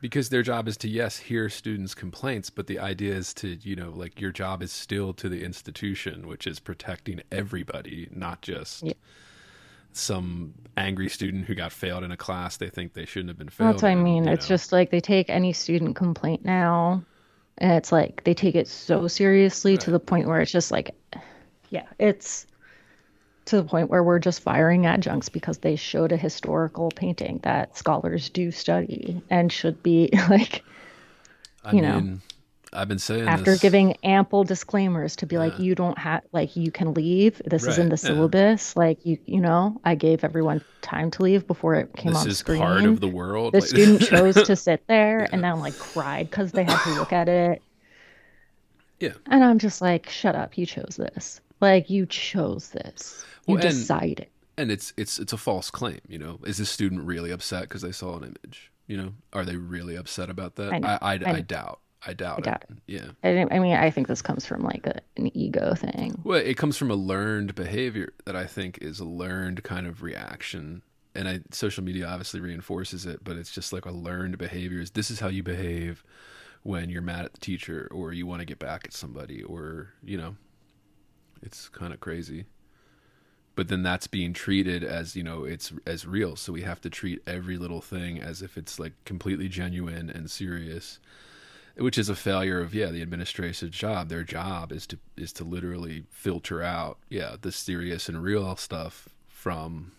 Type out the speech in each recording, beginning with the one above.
because their job is to yes hear students complaints but the idea is to you know like your job is still to the institution which is protecting everybody not just Yeah. some angry student who got failed in a class they think they shouldn't have been failed That's what I mean. you It's know? just like they take any student complaint now, and it's like they take it so seriously to the point where it's just like, yeah, it's to the point where we're just firing adjuncts because they showed a historical painting that scholars do study and should be like I you know, I've been saying after this, giving ample disclaimers to be like you don't have like you can leave. This is in Right, the yeah. syllabus. Like you you know i gave everyone time to leave before it came this on is screen. part of the world the like- student chose to sit there and then like cried because they had to look at it. Yeah. And i'm just like shut up. You chose this like you chose this. You Well, and- decided. and it's it's it's a false claim you know? Is this student really upset because they saw an image you know? Are they really upset about that? I know, i I, I I doubt. I doubt, doubt it. yeah. I, I mean i think this comes from like a, an ego thing. Well it comes from a learned behavior that i think is a learned kind of reaction. And I, social media obviously reinforces it but it's just like a learned behavior is this is how you behave when you're mad at the teacher or you want to get back at somebody or you know it's kind of crazy. But then that's being treated as you know it's as real. So we have to treat every little thing as if it's like completely genuine and serious which is a failure of yeah the administration's job. Their job is to is to literally filter out yeah the serious and real stuff from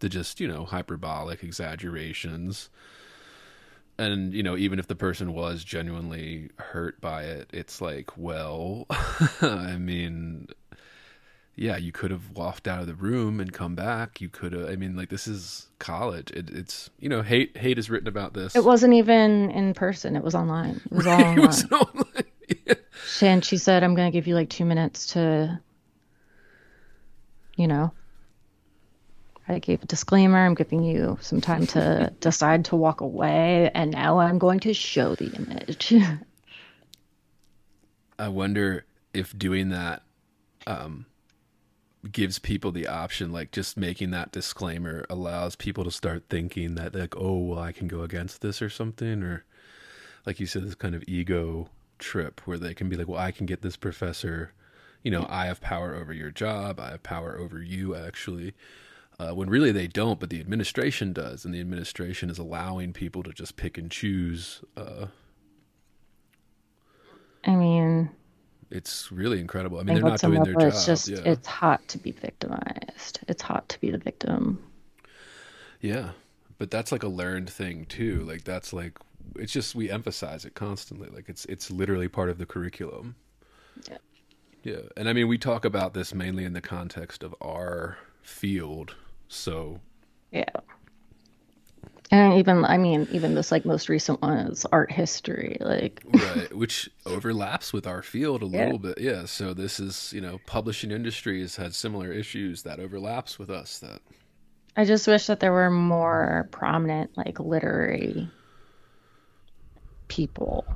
the just you know hyperbolic exaggerations. And you know even if the person was genuinely hurt by it it's like well i mean yeah you could have walked out of the room and come back. You could have i mean like this is college. It, it's you know hate hate is written about this. It wasn't even in person. It was online. It was all It online. was online. Yeah. and she said i'm going to give you like two minutes to you know. I gave a disclaimer. I'm giving you some time to decide to walk away and now i'm going to show the image. I wonder if doing that um, gives people the option, like just making that disclaimer allows people to start thinking that, like, oh, well, I can go against this or something, or like you said, this kind of ego trip where they can be like, well, I can get this professor, you know, I have power over your job, I have power over you, actually. Uh, when really they don't, but the administration does, and the administration is allowing people to just pick and choose. Uh, i mean it's really incredible. I mean, they're not doing their job. it's just yeah. it's hot to be victimized it's hot to be the victim Yeah. But that's like a learned thing too. Like that's like it's just we emphasize it constantly. Like it's it's literally part of the curriculum. Yeah. Yeah. And I mean we talk about this mainly in the context of our field. So yeah and even i mean even this like most recent one is art history like right, which overlaps with our field a Yeah. little bit. Yeah. So this is, you know, publishing industry has had similar issues that overlaps with us that I just wish that there were more prominent, like literary people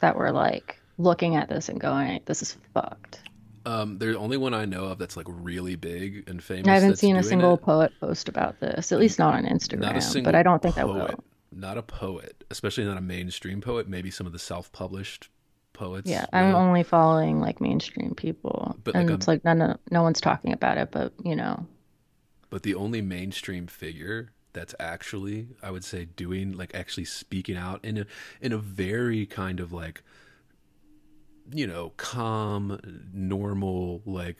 that were like looking at this and going, "This is fucked." Um the only one I know of that's like really big and famous. I haven't seen a single it. poet post about this, at least not on not a Instagram. single But I don't think I poet, will. Not a poet, especially not a mainstream poet. Maybe some of the self-published poets. Yeah, I'm only following like mainstream people, But, like, and a- it's like no, no, no one's talking about it. But you know, But the only mainstream figure that's actually, I would say, doing like actually speaking out in a in a very kind of like, you know, calm, normal. Like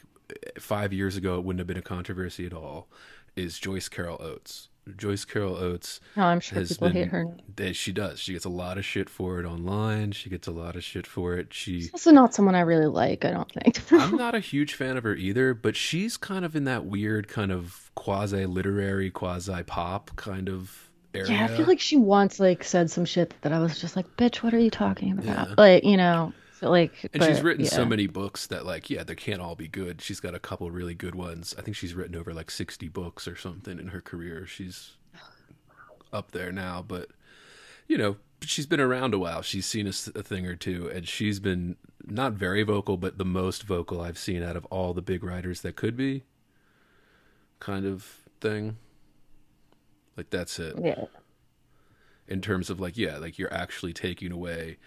five years ago, it wouldn't have been a controversy at all. Is Joyce Carol Oates? Joyce Carol Oates no, I'm sure people been hate her. she does. She gets a lot of shit for it online. She gets a lot of shit for it. She She's also not someone I really like. I don't think. I'm not a huge fan of her either, but she's kind of in that weird kind of quasi literary, quasi pop kind of area. Yeah, I feel like she once like said some shit that I was just like, "Bitch, what are you talking about?" Yeah. Like, you know, like. and she's but, written so many books that like, yeah, they can't all be good. She's got a couple really good ones. I think she's written over like 60 books or something in her career. She's up there now, but you know, she's been around a while. She's seen a thing or two, and she's been not very vocal, but the most vocal I've seen out of all the big writers that could be, kind of thing. Like that's it. Yeah. in terms of like yeah like you're actually taking away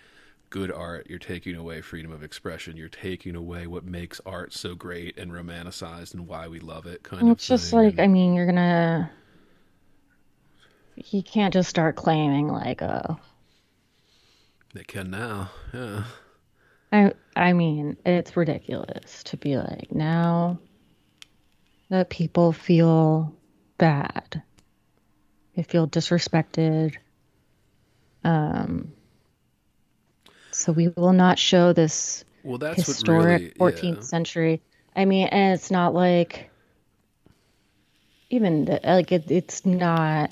good art you're taking away freedom of expression you're taking away what makes art so great and romanticized and why we love it kind Well, of it's just like, And I mean, you're gonna, you can't just start claiming like, oh, they can now yeah I, I mean, it's ridiculous to be like, now that people feel bad, they feel disrespected. Um, so we will not show this well that's historic really 14th yeah. century. I mean, and it's not like even the, like it, it's not.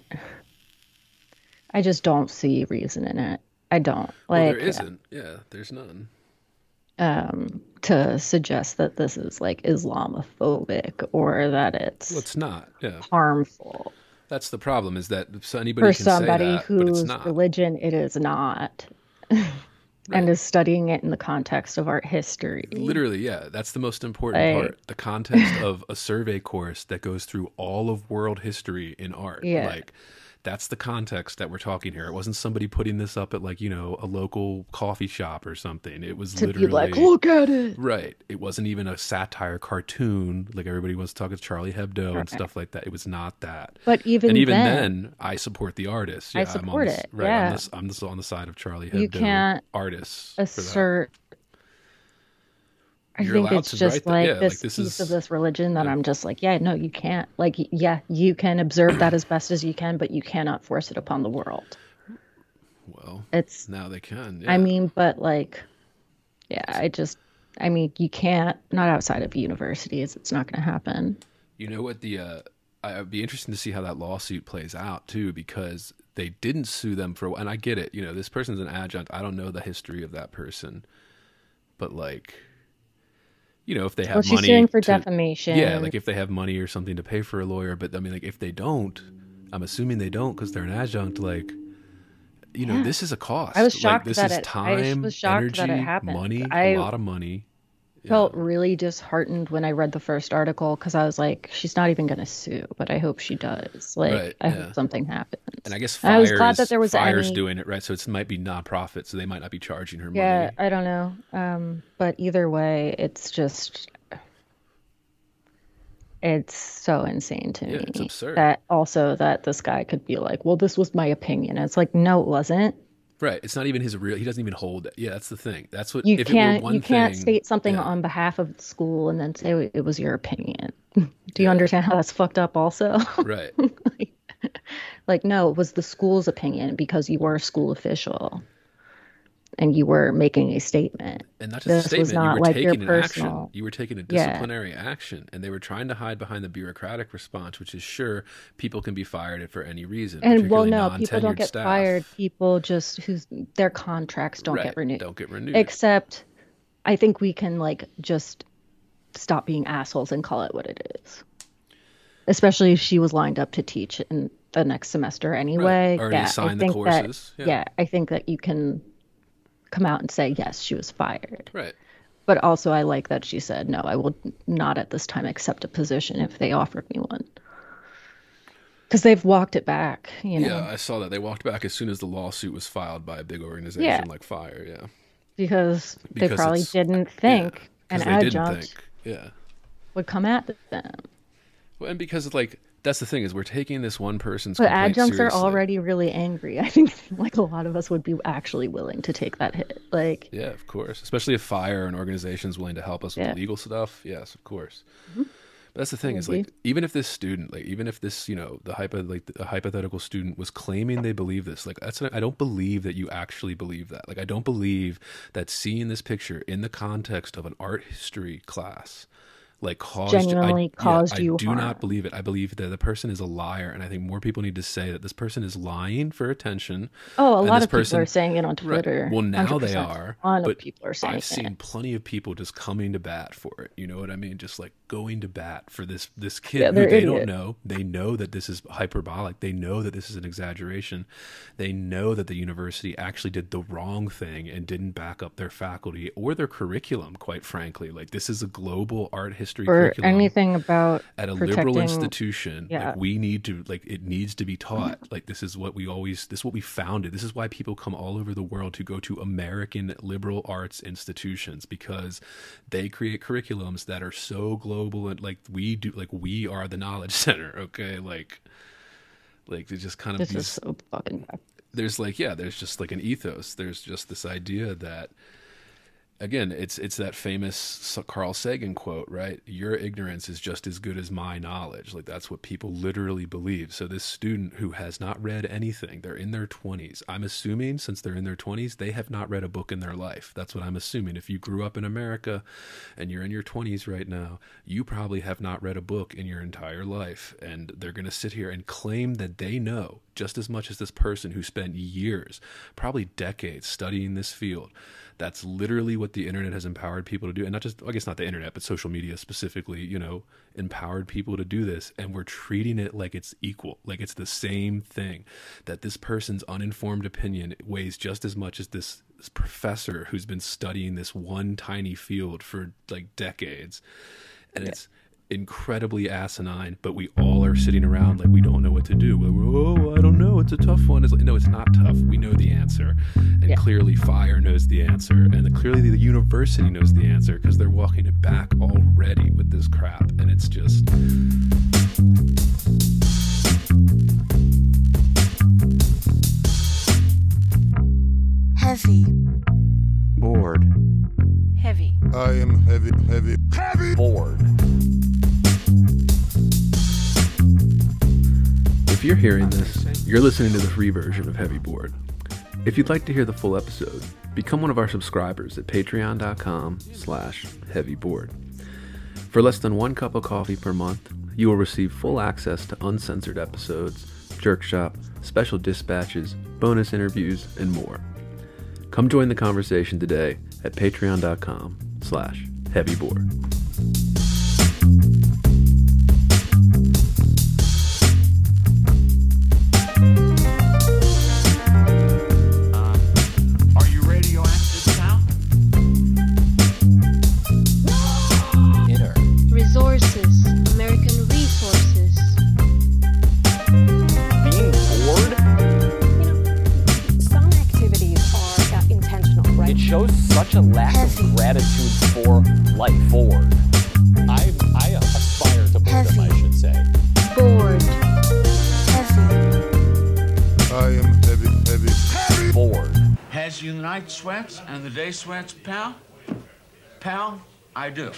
I just don't see reason in it. I don't well, like there isn't yeah there's none um to suggest that this is like Islamophobic or that it's well it's not yeah harmful that's the problem is that anybody for can somebody say that whose religion it is not. And is studying it in the context of art history. Literally, yeah. That's the most important Like- part. The context of a survey course that goes through all of world history in art. Yeah. Like that's the context that we're talking here. It wasn't somebody putting this up at like, you know, a local coffee shop or something. It was To literally be like, look at it. Right. It wasn't even a satire cartoon like everybody wants to talk about Charlie Hebdo and stuff like that. It was not that. But even, and even then, then, I support the artist. I Yeah, I'm on support this, it, Right. yeah. I'm, this, I'm this on the side of Charlie Hebdo You can't artists. for that. assert. I You're think it's just like yeah, like, this this piece is- of this religion that I'm just like, yeah, no, you can't. Like, yeah, you can observe that as best as you can, but you cannot force it upon the world. Well, It's, now they can. I mean, but like, yeah, I just, I mean, you can't, not outside of universities, it's not going to happen. You know what the uh I'd be interesting to see how that lawsuit plays out too because they didn't sue them for and I get it, you know, this person's an adjunct. I don't know the history of that person. But like you know, if they have Well, she's money suing for to- defamation. Yeah, like if they have money or something to pay for a lawyer, but I mean like if they don't, I'm assuming they don't cuz they're an adjunct like you know, this is a cost. I was Like, shocked this that is it- I time, was shocked energy, that it happened. money, I- a lot of money. Felt really disheartened when I read the first article because I was like, she's not even going to sue, but I hope she does. Like, Right, I yeah. hope something happens. And I guess And I Fire's, was glad that there was Fire's any- doing it right, so it might be nonprofit, so they might not be charging her Yeah, money. Yeah, I don't know. Um, but either way, it's just it's so insane to Yeah, me it's absurd. that also that this guy could be like, well, this was my opinion. It's like, no, it wasn't. Right. It's not even his real. He doesn't even hold it. Yeah, that's the thing. That's what. You if can't it were one you can't thing, state something yeah. on behalf of the school and then say it was your opinion. Do you understand how that's fucked up? Also, Right. like, no, it was the school's opinion because you were a school official and you were making a statement. And not just This a was statement. not you were like your taking an action. personal- You were taking a Yeah. disciplinary action, and they were trying to hide behind the bureaucratic response, which is sure people can be fired for any reason. And well, no, people don't get staff. fired. People just whose their contracts don't right. get renewed. Don't get renewed. Except, I think we can like just stop being assholes and call it what it is. Especially if she was lined up to teach in the next semester anyway. Already yeah, assigned I the think that- courses. yeah. Yeah. I think that you can come out and say yes, she was fired. right. But also, I like that she said no. I will not at this time accept a position if they offered me one. Because they've walked it back, you know. Yeah, I saw that. They walked back as soon as the lawsuit was filed by a big organization Yeah. like Fire. Yeah. because, they Because probably didn't think Yeah, an they adjunct think. Yeah. would come at them. Well, and because like that's the thing is we're taking this one person's But adjuncts seriously. are already really angry. I think like a lot of us would be actually willing to take that hit. Like, Yeah, of course. Especially if fire and organizations willing to help us with Yeah. legal stuff. Yes, of course. Mm-hmm. But that's the thing is like even if this student, like even if this, you know, the hypo like the hypothetical student was claiming they believe this, like that's I don't believe that you actually believe that. Like I don't believe that seeing this picture in the context of an art history class like caused Genuinely I, caused yeah, I do harm. not believe it. I believe that the person is a liar and I think more people need to say that this person is lying for attention. oh, a lot of people are saying it on Right. Twitter. Well, now they 100%. are. A lot but of people are saying I've seen it. plenty of people just coming to bat for it. You know what I mean? Just like going to bat for this this kid Yeah, who they idiot. don't know. They know that this is hyperbolic. They know that this is an exaggeration. They know that the university actually did the wrong thing and didn't back up their faculty or their curriculum. Quite frankly, like this is a global art history history or anything about at a liberal institution Yeah. like we need to like it needs to be mm-hmm. taught. Like this is what we always this is what we founded. This is why people come all over the world to go to american liberal arts institutions because they create curriculums that are so global and like we do like we are the knowledge center okay? Like like they just kind of This these, is so fucking bad. there's like yeah there's just like an ethos. There's just this idea that again it's it's that famous carl sagan quote right? Your ignorance is just as good as my knowledge. Like that's what people literally believe. So this student who has not read anything they're in their 20s i'm assuming since they're in their 20s they have not read a book in their life. That's what i'm assuming. If you grew up in america and you're in your 20s right now you probably have not read a book in your entire life. And they're going to sit here and claim that they know just as much as this person who spent years probably decades studying this field that's literally what the internet has empowered people to do. And not just i guess not the internet but social media specifically you know empowered people to do this. And we're treating it like it's equal like it's the same thing that this person's uninformed opinion weighs just as much as this, this professor who's been studying this one tiny field for like decades. And it's incredibly asinine but we all are sitting around like we don't know what to do We're, oh i don't know it's a tough one it's like no it's not tough we know the answer and Yeah. clearly fire knows the answer and clearly the university knows the answer because they're walking it back already with this crap and it's just Heavy. bored, Heavy. I am heavy, heavy, heavy. bored. You're hearing this, you're listening to the free version of Heavy Bored. If you'd like to hear the full episode, become one of our subscribers at patreon.com slash heavybored. For less than one cup of coffee per month, you will receive full access to uncensored episodes, jerk shop, special dispatches, bonus interviews, and more. Come join the conversation today at patreon.com slash heavybored. Such a lack Heavy. of gratitude for life. Bored. I I aspire to boredom, I should say. Bored. Heavy. I am heavy, heavy, heavy. Bored. Has you the night sweats and the day sweats, pal? Pal, I do.